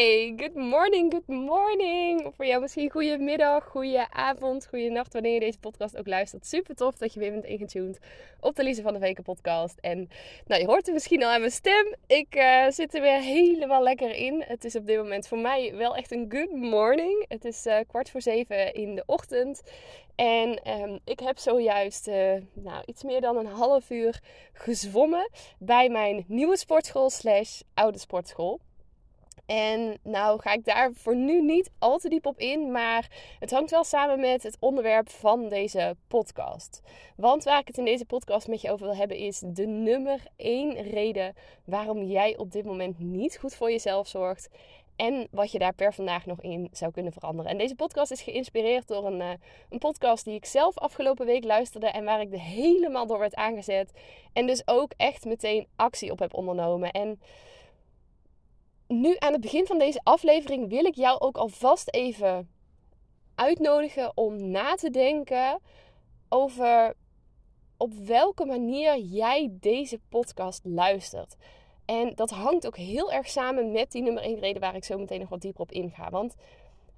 Hey, good morning, good morning. Voor jou misschien goede middag, goede avond, goede nacht, wanneer je deze podcast ook luistert. Super tof dat je weer bent ingetuned op de Lise van de Weken podcast. En nou, je hoort het misschien al aan mijn stem. Ik uh, zit er weer helemaal lekker in. Het is op dit moment voor mij wel echt een good morning. Het is uh, kwart voor zeven in de ochtend. En um, ik heb zojuist uh, nou, iets meer dan een half uur gezwommen bij mijn nieuwe sportschool slash oude sportschool. En nou ga ik daar voor nu niet al te diep op in, maar het hangt wel samen met het onderwerp van deze podcast. Want waar ik het in deze podcast met je over wil hebben is de nummer één reden waarom jij op dit moment niet goed voor jezelf zorgt. En wat je daar per vandaag nog in zou kunnen veranderen. En deze podcast is geïnspireerd door een, uh, een podcast die ik zelf afgelopen week luisterde. En waar ik er helemaal door werd aangezet. En dus ook echt meteen actie op heb ondernomen. En nu aan het begin van deze aflevering wil ik jou ook alvast even uitnodigen om na te denken over op welke manier jij deze podcast luistert. En dat hangt ook heel erg samen met die nummer 1 reden waar ik zo meteen nog wat dieper op inga. Want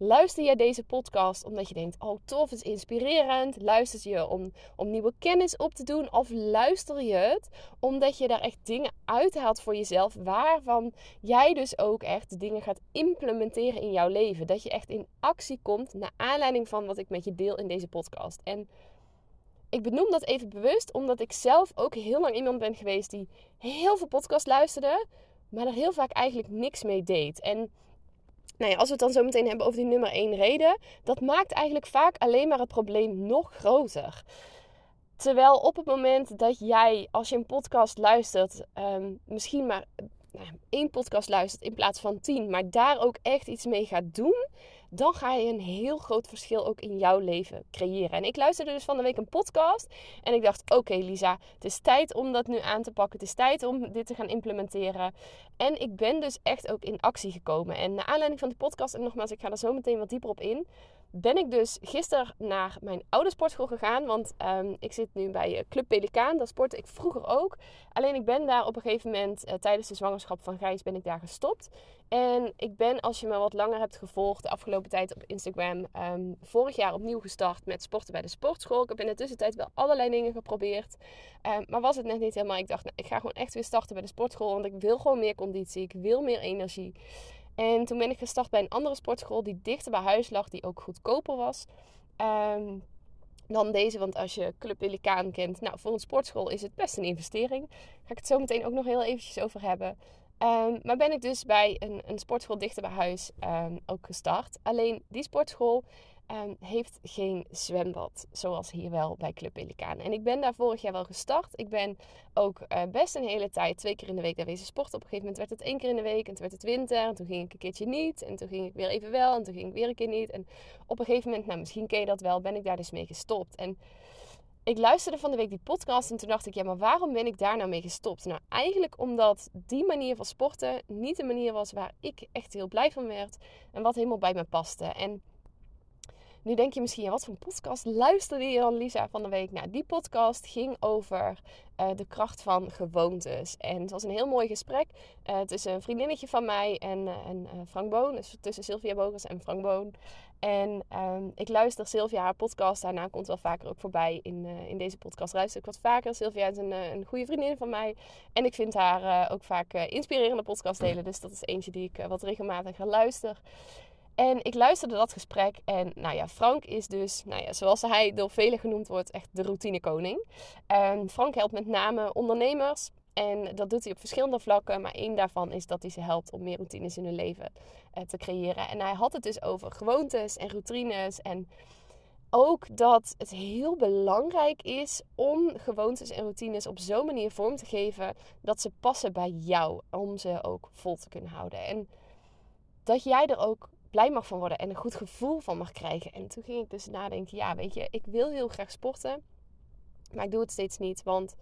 Luister jij deze podcast omdat je denkt: oh tof, het is inspirerend? Luister je om, om nieuwe kennis op te doen? Of luister je het omdat je daar echt dingen uithaalt voor jezelf, waarvan jij dus ook echt dingen gaat implementeren in jouw leven? Dat je echt in actie komt naar aanleiding van wat ik met je deel in deze podcast. En ik benoem dat even bewust omdat ik zelf ook heel lang iemand ben geweest die heel veel podcasts luisterde, maar er heel vaak eigenlijk niks mee deed. En nou als we het dan zo meteen hebben over die nummer 1 reden, dat maakt eigenlijk vaak alleen maar het probleem nog groter. Terwijl op het moment dat jij, als je een podcast luistert, um, misschien maar nou, één podcast luistert in plaats van tien, maar daar ook echt iets mee gaat doen, dan ga je een heel groot verschil ook in jouw leven creëren. En ik luisterde dus van de week een podcast en ik dacht: oké, Lisa, het is tijd om dat nu aan te pakken. Het is tijd om dit te gaan implementeren. En ik ben dus echt ook in actie gekomen. En naar aanleiding van de podcast, en nogmaals, ik ga er zo meteen wat dieper op in ben ik dus gisteren naar mijn oude sportschool gegaan. Want um, ik zit nu bij eh, Club Pelikaan. Dat sportte ik vroeger ook. Alleen ik ben daar op een gegeven moment uh, tijdens de zwangerschap van Gijs ben ik daar gestopt. En ik ben, als je me wat langer hebt gevolgd de afgelopen tijd op Instagram, um, vorig jaar opnieuw gestart met sporten bij de sportschool. Ik heb in de tussentijd wel allerlei dingen geprobeerd. Um, maar was het net niet helemaal. Ik dacht, nou, ik ga gewoon echt weer starten bij de sportschool. Want ik wil gewoon meer conditie. Ik wil meer energie. En toen ben ik gestart bij een andere sportschool die dichter bij huis lag, die ook goedkoper was. Um, dan deze, want als je Club Pelikaan kent, nou voor een sportschool is het best een investering. Daar ga ik het zo meteen ook nog heel eventjes over hebben. Um, maar ben ik dus bij een, een sportschool dichter bij huis um, ook gestart. Alleen die sportschool heeft geen zwembad. Zoals hier wel bij Club Pelikaan. En ik ben daar vorig jaar wel gestart. Ik ben ook uh, best een hele tijd twee keer in de week daar wezen sporten. Op een gegeven moment werd het één keer in de week. En toen werd het winter. En toen ging ik een keertje niet. En toen ging ik weer even wel. En toen ging ik weer een keer niet. En op een gegeven moment, nou misschien ken je dat wel, ben ik daar dus mee gestopt. En ik luisterde van de week die podcast en toen dacht ik, ja, maar waarom ben ik daar nou mee gestopt? Nou, eigenlijk omdat die manier van sporten niet de manier was waar ik echt heel blij van werd en wat helemaal bij me paste. En Nu denk je misschien, wat voor een podcast luisterde je dan, Lisa, van de week? Nou, die podcast ging over uh, de kracht van gewoontes. En het was een heel mooi gesprek uh, tussen een vriendinnetje van mij en, uh, Frank Boon. Dus tussen Sylvia Bogers en Frank Boon. En um, ik luister Sylvia haar podcast. Daarna komt wel vaker ook voorbij in, in deze podcast. Luister ik wat vaker. Sylvia is een, een goede vriendin van mij. En ik vind haar ook vaak inspirerende podcast delen. Dus dat is eentje die ik wat regelmatig ga luisteren. En ik luisterde dat gesprek en nou ja, Frank is dus, nou ja, zoals hij door velen genoemd wordt, echt de routinekoning. En Frank helpt met name ondernemers en dat doet hij op verschillende vlakken, maar één daarvan is dat hij ze helpt om meer routines in hun leven eh, te creëren. En hij had het dus over gewoontes en routines en ook dat het heel belangrijk is om gewoontes en routines op zo'n manier vorm te geven dat ze passen bij jou, om ze ook vol te kunnen houden. En dat jij er ook blij mag van worden en een goed gevoel van mag krijgen. En toen ging ik dus nadenken, ja weet je, ik wil heel graag sporten, maar ik doe het steeds niet, want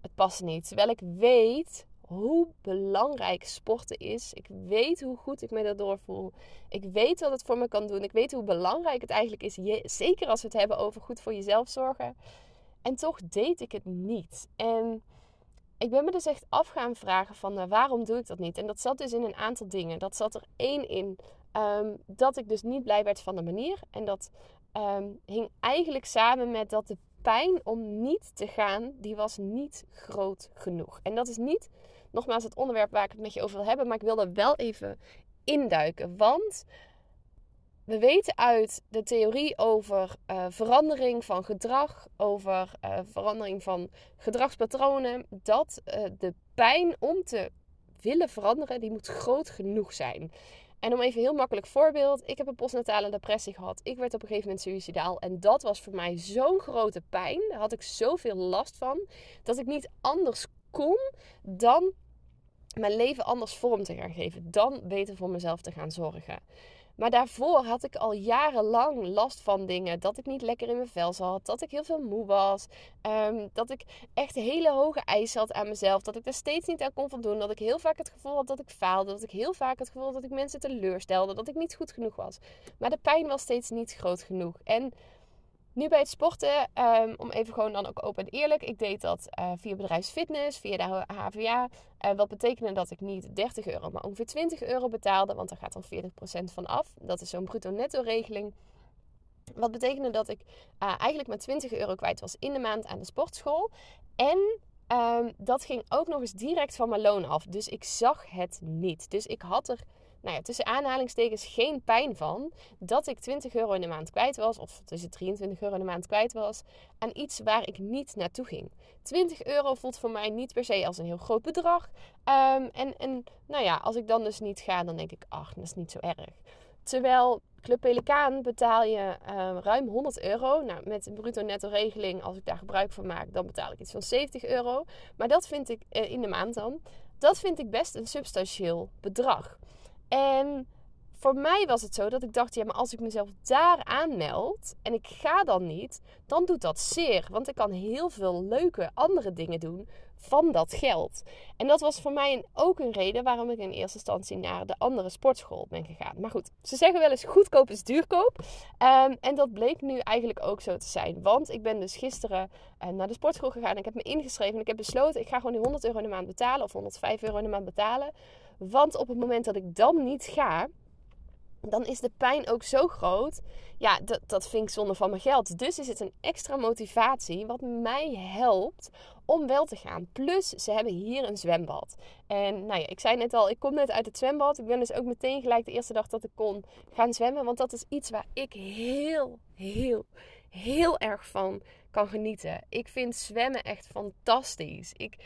het past niet. Terwijl ik weet hoe belangrijk sporten is. Ik weet hoe goed ik me daardoor voel. Ik weet wat het voor me kan doen. Ik weet hoe belangrijk het eigenlijk is. Je, zeker als we het hebben over goed voor jezelf zorgen. En toch deed ik het niet. En ik ben me dus echt af gaan vragen van uh, waarom doe ik dat niet? En dat zat dus in een aantal dingen. Dat zat er één in Ehm, dat ik dus niet blij werd van de manier. En dat ehm, hing eigenlijk samen met dat de pijn om niet te gaan, die was niet groot genoeg. En dat is niet, nogmaals, het onderwerp waar ik het met je over wil hebben. Maar ik wil er wel even induiken. Want we weten uit de theorie over uh, verandering van gedrag, over uh, verandering van gedragspatronen, dat uh, de pijn om te willen veranderen, die moet groot genoeg zijn. En om even een heel makkelijk voorbeeld. Ik heb een postnatale depressie gehad. Ik werd op een gegeven moment suicidaal. En dat was voor mij zo'n grote pijn. Daar had ik zoveel last van. Dat ik niet anders kon dan mijn leven anders vorm te gaan geven. Dan beter voor mezelf te gaan zorgen. Maar daarvoor had ik al jarenlang last van dingen. Dat ik niet lekker in mijn vel zat. Dat ik heel veel moe was. Ehm, dat ik echt hele hoge eisen had aan mezelf. Dat ik er steeds niet aan kon voldoen. Dat ik heel vaak het gevoel had dat ik faalde. Dat ik heel vaak het gevoel had dat ik mensen teleurstelde. Dat ik niet goed genoeg was. Maar de pijn was steeds niet groot genoeg. En nu bij het sporten, um, om even gewoon dan ook open en eerlijk. Ik deed dat uh, via bedrijfsfitness, via de HVA. Uh, wat betekende dat ik niet 30 euro, maar ongeveer 20 euro betaalde. Want daar gaat dan 40% van af. Dat is zo'n bruto-netto regeling. Wat betekende dat ik uh, eigenlijk maar 20 euro kwijt was in de maand aan de sportschool. En um, dat ging ook nog eens direct van mijn loon af. Dus ik zag het niet. Dus ik had er nou tussen aanhalingstekens geen pijn van dat ik 20 euro in de maand kwijt was, of tussen 23 euro in de maand kwijt was, aan iets waar ik niet naartoe ging. 20 euro voelt voor mij niet per se als een heel groot bedrag. Um, en, en nou ja, als ik dan dus niet ga, dan denk ik, ach, dat is niet zo erg. Terwijl Club Pelikaan betaal je uh, ruim 100 euro. Nou, met de bruto-netto regeling, als ik daar gebruik van maak, dan betaal ik iets van 70 euro. Maar dat vind ik uh, in de maand dan. Dat vind ik best een substantieel bedrag. En voor mij was het zo dat ik dacht, ja, maar als ik mezelf daar aanmeld en ik ga dan niet, dan doet dat zeer. Want ik kan heel veel leuke andere dingen doen van dat geld. En dat was voor mij ook een reden waarom ik in eerste instantie naar de andere sportschool ben gegaan. Maar goed, ze zeggen wel eens goedkoop is duurkoop. Um, en dat bleek nu eigenlijk ook zo te zijn. Want ik ben dus gisteren uh, naar de sportschool gegaan. Ik heb me ingeschreven en ik heb besloten, ik ga gewoon die 100 euro in de maand betalen of 105 euro in de maand betalen. Want op het moment dat ik dan niet ga, dan is de pijn ook zo groot. Ja, dat, dat vind ik zonde van mijn geld. Dus is het een extra motivatie wat mij helpt om wel te gaan. Plus, ze hebben hier een zwembad. En nou ja, ik zei net al, ik kom net uit het zwembad. Ik ben dus ook meteen gelijk de eerste dag dat ik kon gaan zwemmen. Want dat is iets waar ik heel, heel, heel erg van kan genieten. Ik vind zwemmen echt fantastisch. Ik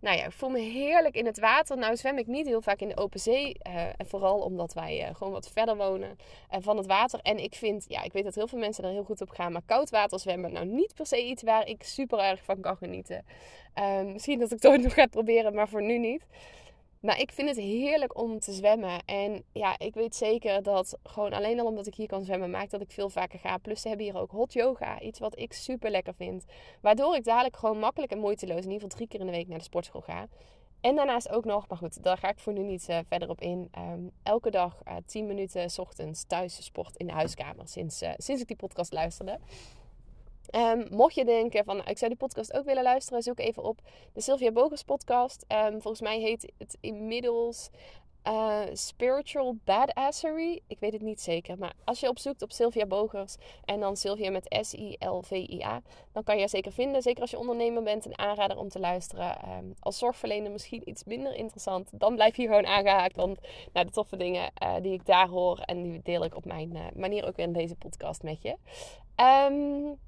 nou ja, ik voel me heerlijk in het water. Nou zwem ik niet heel vaak in de open zee. En vooral omdat wij uh, gewoon wat verder wonen uh, van het water. En ik vind, ja, ik weet dat heel veel mensen er heel goed op gaan. Maar koud water zwemmen, nou niet per se iets waar ik super erg van kan genieten. Ehm, misschien dat ik het ooit nog ga proberen, maar voor nu niet. Maar ik vind het heerlijk om te zwemmen. En ja, ik weet zeker dat gewoon alleen al omdat ik hier kan zwemmen, maakt dat ik veel vaker ga. Plus ze hebben hier ook hot yoga. Iets wat ik super lekker vind. Waardoor ik dadelijk gewoon makkelijk en moeiteloos, in ieder geval drie keer in de week, naar de sportschool ga. En daarnaast ook nog, maar goed, daar ga ik voor nu niet uh, verder op in. Ehm, elke dag uh, 10 minuten s ochtends thuis sport in de huiskamer sinds, uh, sinds ik die podcast luisterde. Um, mocht je denken van, nou, ik zou die podcast ook willen luisteren, zoek even op de Sylvia Bogers podcast. Um, volgens mij heet het inmiddels uh, Spiritual Badassery. Ik weet het niet zeker. Maar als je opzoekt op Sylvia Bogers en dan Sylvia met S-I-L-V-I-A, dan kan je haar zeker vinden. Zeker als je ondernemer bent, een aanrader om te luisteren. Um, als zorgverlener misschien iets minder interessant. Dan blijf je gewoon aangehaakt. Want nou, de toffe dingen uh, die ik daar hoor en die deel ik op mijn uh, manier ook in deze podcast met je. Um,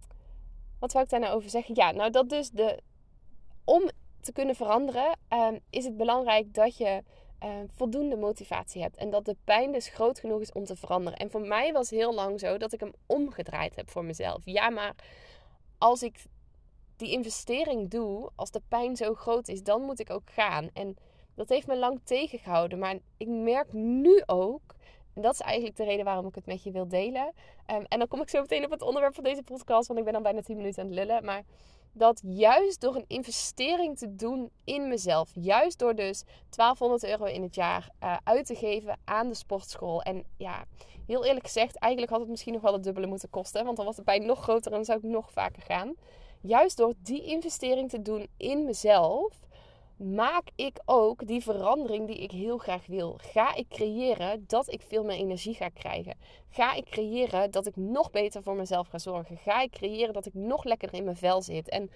wat wou ik daar nou over zeggen? Ja, nou dat dus de... Om te kunnen veranderen um, is het belangrijk dat je uh, voldoende motivatie hebt. En dat de pijn dus groot genoeg is om te veranderen. En voor mij was heel lang zo dat ik hem omgedraaid heb voor mezelf. Ja, maar als ik die investering doe, als de pijn zo groot is, dan moet ik ook gaan. En dat heeft me lang tegengehouden. Maar ik merk nu ook en dat is eigenlijk de reden waarom ik het met je wil delen. Um, en dan kom ik zo meteen op het onderwerp van deze podcast, want ik ben dan bijna 10 minuten aan het lullen. Maar dat juist door een investering te doen in mezelf, juist door dus 1200 euro in het jaar uh, uit te geven aan de sportschool. En ja, heel eerlijk gezegd, eigenlijk had het misschien nog wel het dubbele moeten kosten, want dan was de pijn nog groter en zou ik nog vaker gaan. Juist door die investering te doen in mezelf, maak ik ook die verandering die ik heel graag wil? Ga ik creëren dat ik veel meer energie ga krijgen? Ga ik creëren dat ik nog beter voor mezelf ga zorgen? Ga ik creëren dat ik nog lekkerder in mijn vel zit? En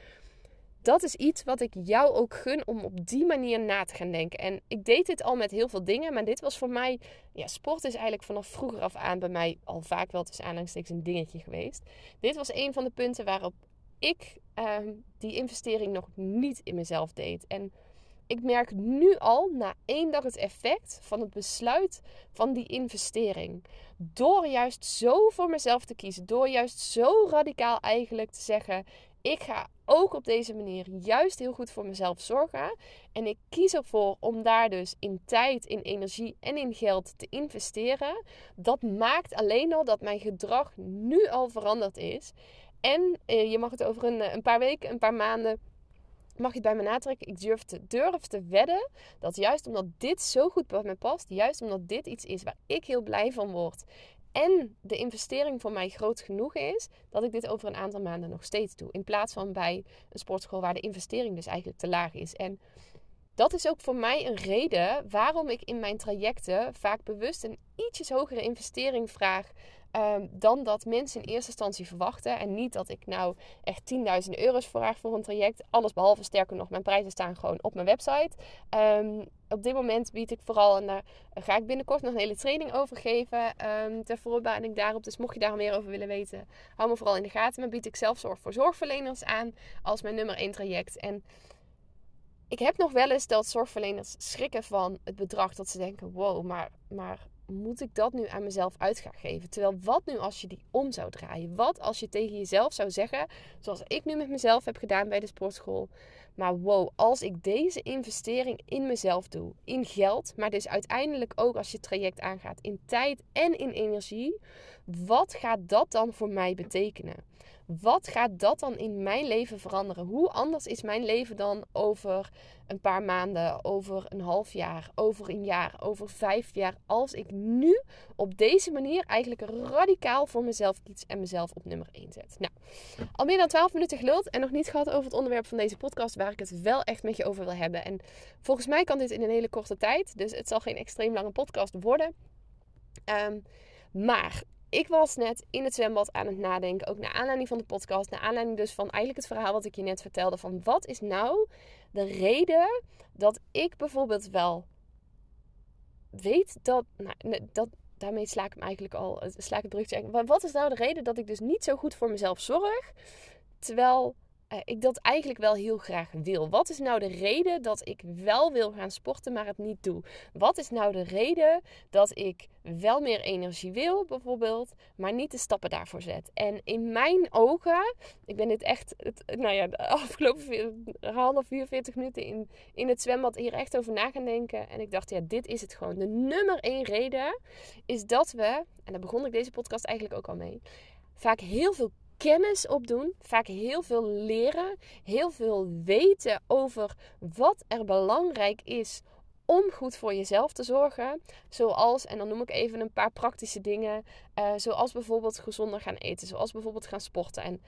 dat is iets wat ik jou ook gun om op die manier na te gaan denken. En ik deed dit al met heel veel dingen, maar dit was voor mij, ja, sport is eigenlijk vanaf vroeger af aan bij mij al vaak wel tussen aanhalingstekens een dingetje geweest. Dit was een van de punten waarop ik uh, die investering nog niet in mezelf deed. En ik merk nu al na één dag het effect van het besluit van die investering. Door juist zo voor mezelf te kiezen. Door juist zo radicaal eigenlijk te zeggen: ik ga ook op deze manier juist heel goed voor mezelf zorgen. En ik kies ervoor om daar dus in tijd, in energie en in geld te investeren. Dat maakt alleen al dat mijn gedrag nu al veranderd is. En eh, je mag het over een, een paar weken, een paar maanden mag je het bij me natrekken. Ik durf te, durf te wedden dat juist omdat dit zo goed bij me past, juist omdat dit iets is waar ik heel blij van word en de investering voor mij groot genoeg is, dat ik dit over een aantal maanden nog steeds doe. In plaats van bij een sportschool waar de investering dus eigenlijk te laag is. En dat is ook voor mij een reden waarom ik in mijn trajecten vaak bewust een ietsjes hogere investering vraag Um, dan dat mensen in eerste instantie verwachten. En niet dat ik nou echt 10.000 euro's vraag voor een traject. Alles behalve sterker nog, mijn prijzen staan gewoon op mijn website. Um, op dit moment bied ik vooral, en daar ga ik binnenkort nog een hele training over geven. Um, ter voorbereiding daarop. Dus mocht je daar meer over willen weten, hou me vooral in de gaten. Maar bied ik zelfzorg voor zorgverleners aan als mijn nummer 1 traject. En ik heb nog wel eens dat zorgverleners schrikken van het bedrag. Dat ze denken, wow, maar, maar moet ik dat nu aan mezelf uit gaan geven? Terwijl wat nu als je die om zou draaien? Wat als je tegen jezelf zou zeggen, zoals ik nu met mezelf heb gedaan bij de sportschool. Maar wow, als ik deze investering in mezelf doe, in geld, maar dus uiteindelijk ook als je traject aangaat, in tijd en in energie, wat gaat dat dan voor mij betekenen? Wat gaat dat dan in mijn leven veranderen? Hoe anders is mijn leven dan over een paar maanden, over een half jaar, over een jaar, over vijf jaar, als ik nu op deze manier eigenlijk radicaal voor mezelf kies en mezelf op nummer 1 zet? Nou, al meer dan 12 minuten geluld en nog niet gehad over het onderwerp van deze podcast waar ik het wel echt met je over wil hebben. En volgens mij kan dit in een hele korte tijd, dus het zal geen extreem lange podcast worden. Um, maar ik was net in het zwembad aan het nadenken, ook naar aanleiding van de podcast, naar aanleiding dus van eigenlijk het verhaal wat ik je net vertelde, van wat is nou de reden dat ik bijvoorbeeld wel weet dat, nou, dat daarmee sla ik hem eigenlijk al, sla ik het brugje. Maar wat is nou de reden dat ik dus niet zo goed voor mezelf zorg, terwijl uh, ik dat eigenlijk wel heel graag wil. Wat is nou de reden dat ik wel wil gaan sporten, maar het niet doe? Wat is nou de reden dat ik wel meer energie wil, bijvoorbeeld, maar niet de stappen daarvoor zet? En in mijn ogen, ik ben dit echt, het, nou ja, de afgelopen half uur, 40 minuten in, in het zwembad hier echt over na gaan denken. En ik dacht, ja, dit is het gewoon. De nummer één reden is dat we, en daar begon ik deze podcast eigenlijk ook al mee, vaak heel veel kennis opdoen, vaak heel veel leren, heel veel weten over wat er belangrijk is om goed voor jezelf te zorgen. Zoals, en dan noem ik even een paar praktische dingen, uh, zoals bijvoorbeeld gezonder gaan eten, zoals bijvoorbeeld gaan sporten. En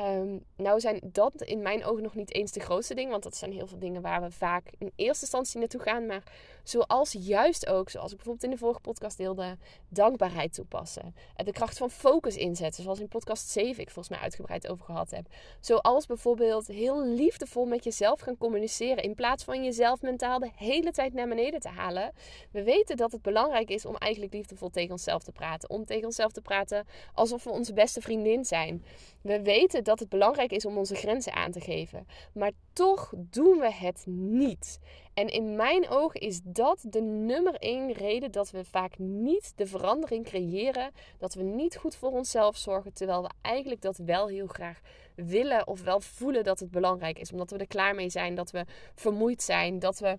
Um, nou zijn dat in mijn ogen nog niet eens de grootste dingen, want dat zijn heel veel dingen waar we vaak in eerste instantie naartoe gaan. Maar zoals juist ook, zoals ik bijvoorbeeld in de vorige podcast deelde, dankbaarheid toepassen. De kracht van focus inzetten, zoals in podcast 7 ik volgens mij uitgebreid over gehad heb. Zoals bijvoorbeeld heel liefdevol met jezelf gaan communiceren in plaats van jezelf mentaal de hele tijd naar beneden te halen. We weten dat het belangrijk is om eigenlijk liefdevol tegen onszelf te praten. Om tegen onszelf te praten alsof we onze beste vriendin zijn. We weten dat het belangrijk is om onze grenzen aan te geven. Maar toch doen we het niet. En in mijn ogen is dat de nummer één reden dat we vaak niet de verandering creëren. Dat we niet goed voor onszelf zorgen. Terwijl we eigenlijk dat wel heel graag willen of wel voelen dat het belangrijk is. Omdat we er klaar mee zijn, dat we vermoeid zijn, dat we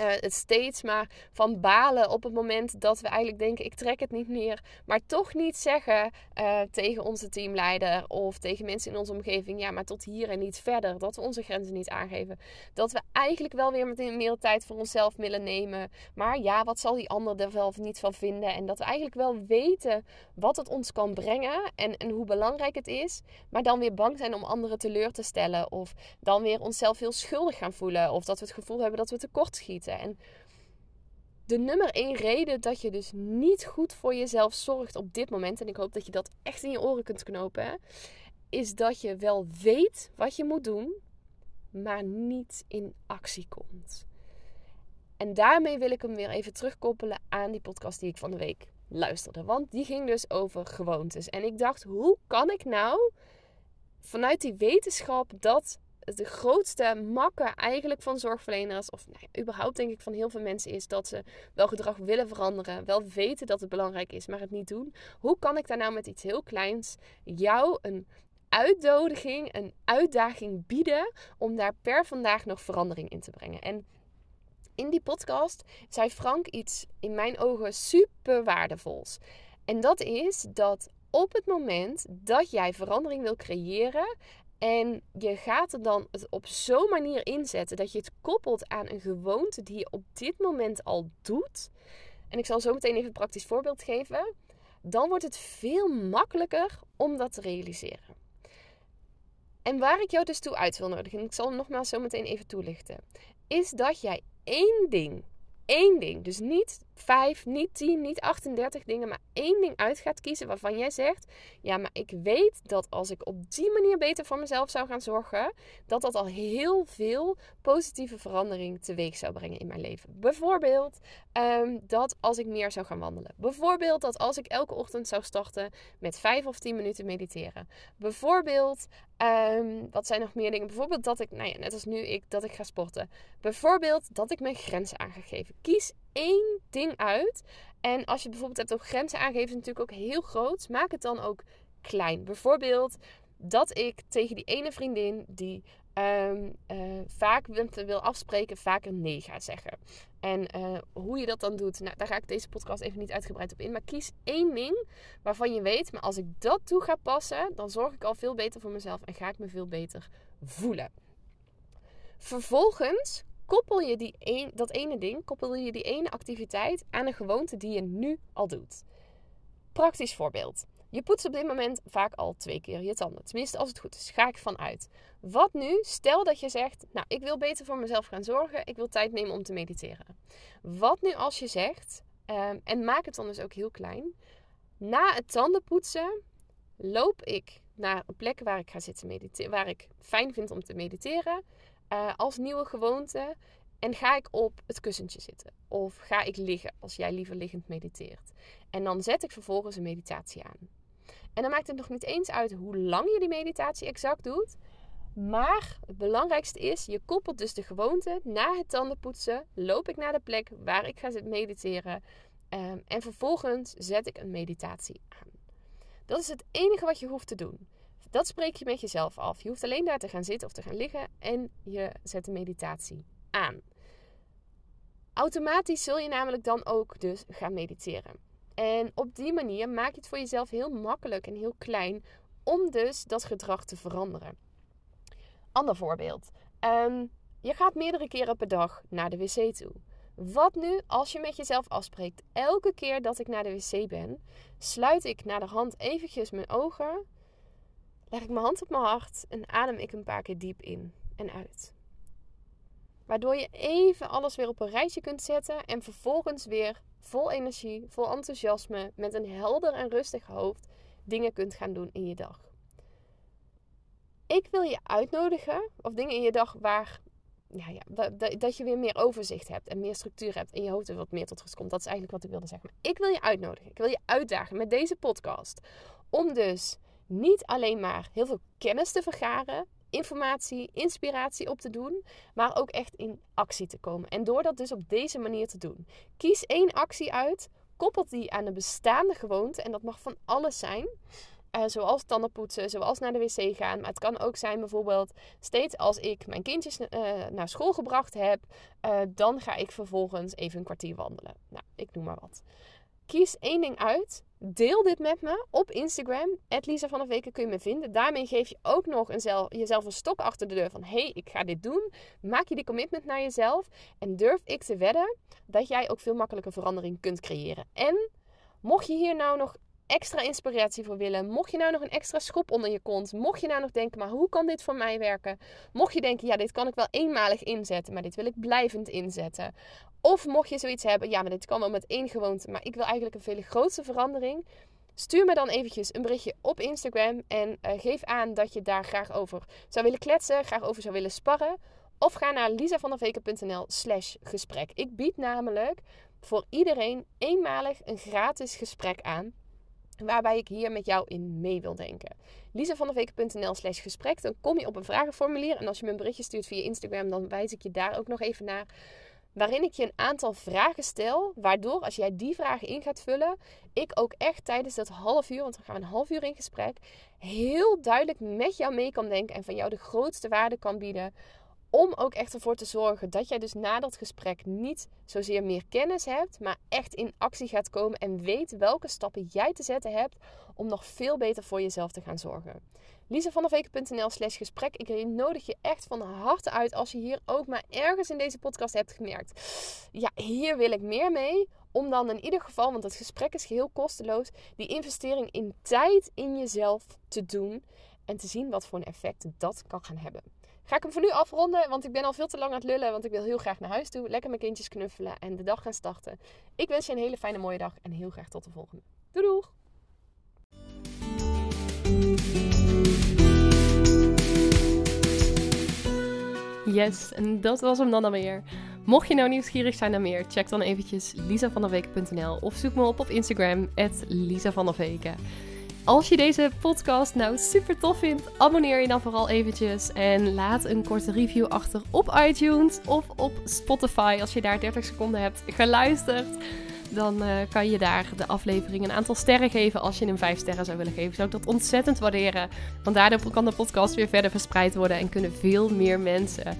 uh, het steeds maar van balen op het moment dat we eigenlijk denken: ik trek het niet meer. Maar toch niet zeggen uh, tegen onze teamleider of tegen mensen in onze omgeving: ja, maar tot hier en niet verder. Dat we onze grenzen niet aangeven. Dat we eigenlijk wel weer met meer tijd voor onszelf willen nemen. Maar ja, wat zal die ander er wel of niet van vinden? En dat we eigenlijk wel weten wat het ons kan brengen en, en hoe belangrijk het is. Maar dan weer bang zijn om anderen teleur te stellen. Of dan weer onszelf heel schuldig gaan voelen. Of dat we het gevoel hebben dat we tekort schieten. En de nummer één reden dat je dus niet goed voor jezelf zorgt op dit moment, en ik hoop dat je dat echt in je oren kunt knopen, is dat je wel weet wat je moet doen, maar niet in actie komt. En daarmee wil ik hem weer even terugkoppelen aan die podcast die ik van de week luisterde. Want die ging dus over gewoontes. En ik dacht, hoe kan ik nou vanuit die wetenschap dat de grootste makken eigenlijk van zorgverleners, of überhaupt denk ik van heel veel mensen, is dat ze wel gedrag willen veranderen, wel weten dat het belangrijk is, maar het niet doen. Hoe kan ik daar nou met iets heel kleins jou een uitnodiging, een uitdaging bieden om daar per vandaag nog verandering in te brengen? En in die podcast zei Frank iets in mijn ogen super waardevols. En dat is dat op het moment dat jij verandering wil creëren en je gaat er dan het op zo'n manier inzetten dat je het koppelt aan een gewoonte die je op dit moment al doet. En ik zal zo meteen even een praktisch voorbeeld geven. Dan wordt het veel makkelijker om dat te realiseren. En waar ik jou dus toe uit wil nodigen, en ik zal hem nogmaals zo meteen even toelichten, is dat jij één ding één ding. Dus niet vijf, niet tien, niet 38 dingen, maar één ding uit gaat kiezen waarvan jij zegt: Ja, maar ik weet dat als ik op die manier beter voor mezelf zou gaan zorgen, dat dat al heel veel positieve verandering teweeg zou brengen in mijn leven. Bijvoorbeeld ehm, dat als ik meer zou gaan wandelen. Bijvoorbeeld dat als ik elke ochtend zou starten met vijf of tien minuten mediteren. Bijvoorbeeld, um, wat zijn nog meer dingen? Bijvoorbeeld dat ik, nou ja, net als nu ik, dat ik ga sporten. Bijvoorbeeld dat ik mijn grenzen aan ga geven. Kies één ding uit. En als je bijvoorbeeld hebt ook grenzen aangeven, is natuurlijk ook heel groot. Maak het dan ook klein. Bijvoorbeeld dat ik tegen die ene vriendin die um, uh, vaak wil afspreken, vaker nee ga zeggen. En uh, hoe je dat dan doet, nou, daar ga ik deze podcast even niet uitgebreid op in. Maar kies één ding waarvan je weet, maar als ik dat toe ga passen, dan zorg ik al veel beter voor mezelf en ga ik me veel beter voelen. Vervolgens koppel je die dat ene ding, koppel je die ene activiteit aan een gewoonte die je nu al doet. Praktisch voorbeeld. Je poetst op dit moment vaak al twee keer je tanden. Tenminste, als het goed is, ga ik vanuit. Wat nu? Stel dat je zegt: Nou, ik wil beter voor mezelf gaan zorgen. Ik wil tijd nemen om te mediteren. Wat nu als je zegt, um, en maak het dan dus ook heel klein. Na het tandenpoetsen loop ik naar een plek waar ik ga zitten mediteren, waar ik fijn vind om te mediteren. Uh, als nieuwe gewoonte. En ga ik op het kussentje zitten? Of ga ik liggen als jij liever liggend mediteert? En dan zet ik vervolgens een meditatie aan. En dan maakt het nog niet eens uit hoe lang je die meditatie exact doet. Maar het belangrijkste is, je koppelt dus de gewoonte. Na het tandenpoetsen loop ik naar de plek waar ik ga mediteren. Um, en vervolgens zet ik een meditatie aan. Dat is het enige wat je hoeft te doen. Dat spreek je met jezelf af. Je hoeft alleen daar te gaan zitten of te gaan liggen en je zet de meditatie aan. Automatisch zul je namelijk dan ook dus gaan mediteren. En op die manier maak je het voor jezelf heel makkelijk en heel klein om dus dat gedrag te veranderen. Ander voorbeeld. Ehm, je gaat meerdere keren per dag naar de wc toe. Wat nu als je met jezelf afspreekt? Elke keer dat ik naar de wc ben, sluit ik naar de hand eventjes mijn ogen, leg ik mijn hand op mijn hart en adem ik een paar keer diep in en uit. Waardoor je even alles weer op een rijtje kunt zetten en vervolgens weer vol energie, vol enthousiasme, met een helder en rustig hoofd dingen kunt gaan doen in je dag. Ik wil je uitnodigen, of dingen in je dag waar ja, ja, dat je weer meer overzicht hebt en meer structuur hebt en je hoofd er wat meer tot rust komt. Dat is eigenlijk wat ik wilde zeggen. Maar ik wil je uitnodigen, ik wil je uitdagen met deze podcast om dus niet alleen maar heel veel kennis te vergaren, informatie, inspiratie op te doen, maar ook echt in actie te komen. En door dat dus op deze manier te doen. Kies één actie uit, koppelt die aan een bestaande gewoonte en dat mag van alles zijn. Uh, zoals tanden poetsen, zoals naar de wc gaan. Maar het kan ook zijn bijvoorbeeld steeds als ik mijn kindjes uh, naar school gebracht heb, uh, dan ga ik vervolgens even een kwartier wandelen. Nou, ik noem maar wat. Kies één ding uit. Deel dit met me op Instagram. Lisa van der Weken kun je me vinden. Daarmee geef je ook nog een zelf, jezelf een stok achter de deur van... hey, ik ga dit doen. Maak je die commitment naar jezelf. En durf ik te wedden dat jij ook veel makkelijker verandering kunt creëren. En mocht je hier nou nog extra inspiratie voor willen. Mocht je nou nog een extra schop onder je kont. Mocht je nou nog denken, maar hoe kan dit voor mij werken? Mocht je denken, ja, dit kan ik wel eenmalig inzetten, maar dit wil ik blijvend inzetten. Of mocht je zoiets hebben, ja, maar dit kan wel met één gewoonte, maar ik wil eigenlijk een veel grootste verandering. Stuur me dan eventjes een berichtje op Instagram en uh, geef aan dat je daar graag over zou willen kletsen, graag over zou willen sparren. Of ga naar lisavanderveken.nl slash gesprek. Ik bied namelijk voor iedereen eenmalig een gratis gesprek aan waarbij ik hier met jou in mee wil denken. lisavanderveken.nl slash gesprek. Dan kom je op een vragenformulier. En als je me een berichtje stuurt via Instagram, dan wijs ik je daar ook nog even naar. Waarin ik je een aantal vragen stel. Waardoor als jij die vragen in gaat vullen, ik ook echt tijdens dat half uur, want we gaan een half uur in gesprek, heel duidelijk met jou mee kan denken en van jou de grootste waarde kan bieden om ook echt ervoor te zorgen dat jij dus na dat gesprek niet zozeer meer kennis hebt, maar echt in actie gaat komen en weet welke stappen jij te zetten hebt om nog veel beter voor jezelf te gaan zorgen. LisaVanderVeken.nl slash gesprek. Ik nodig je echt van harte uit als je hier ook maar ergens in deze podcast hebt gemerkt. Ja, hier wil ik meer mee. Om dan in ieder geval, want het gesprek is geheel kosteloos, die investering in tijd in jezelf te doen. En te zien wat voor een effect dat kan gaan hebben. Ga ik hem voor nu afronden, want ik ben al veel te lang aan het lullen. Want ik wil heel graag naar huis toe. Lekker mijn kindjes knuffelen en de dag gaan starten. Ik wens je een hele fijne mooie dag en heel graag tot de volgende. Doei doeg! Yes, en dat was hem dan alweer. Mocht je nou nieuwsgierig zijn naar meer, check dan eventjes lisavanderweken.nl of zoek me op op Instagram, Lisa als je deze podcast nou super tof vindt, abonneer je dan vooral eventjes en laat een korte review achter op iTunes of op Spotify. Als je daar 30 seconden hebt geluisterd, dan uh, kan je daar de aflevering een aantal sterren geven. Als je hem 5 sterren zou willen geven, zou ik dat ontzettend waarderen. Want daardoor kan de podcast weer verder verspreid worden en kunnen veel meer mensen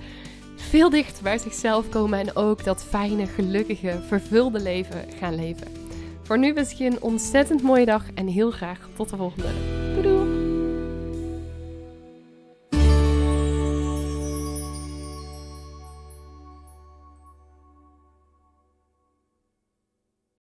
veel dichter bij zichzelf komen en ook dat fijne, gelukkige, vervulde leven gaan leven. Voor nu wens ik je een ontzettend mooie dag en heel graag tot de volgende.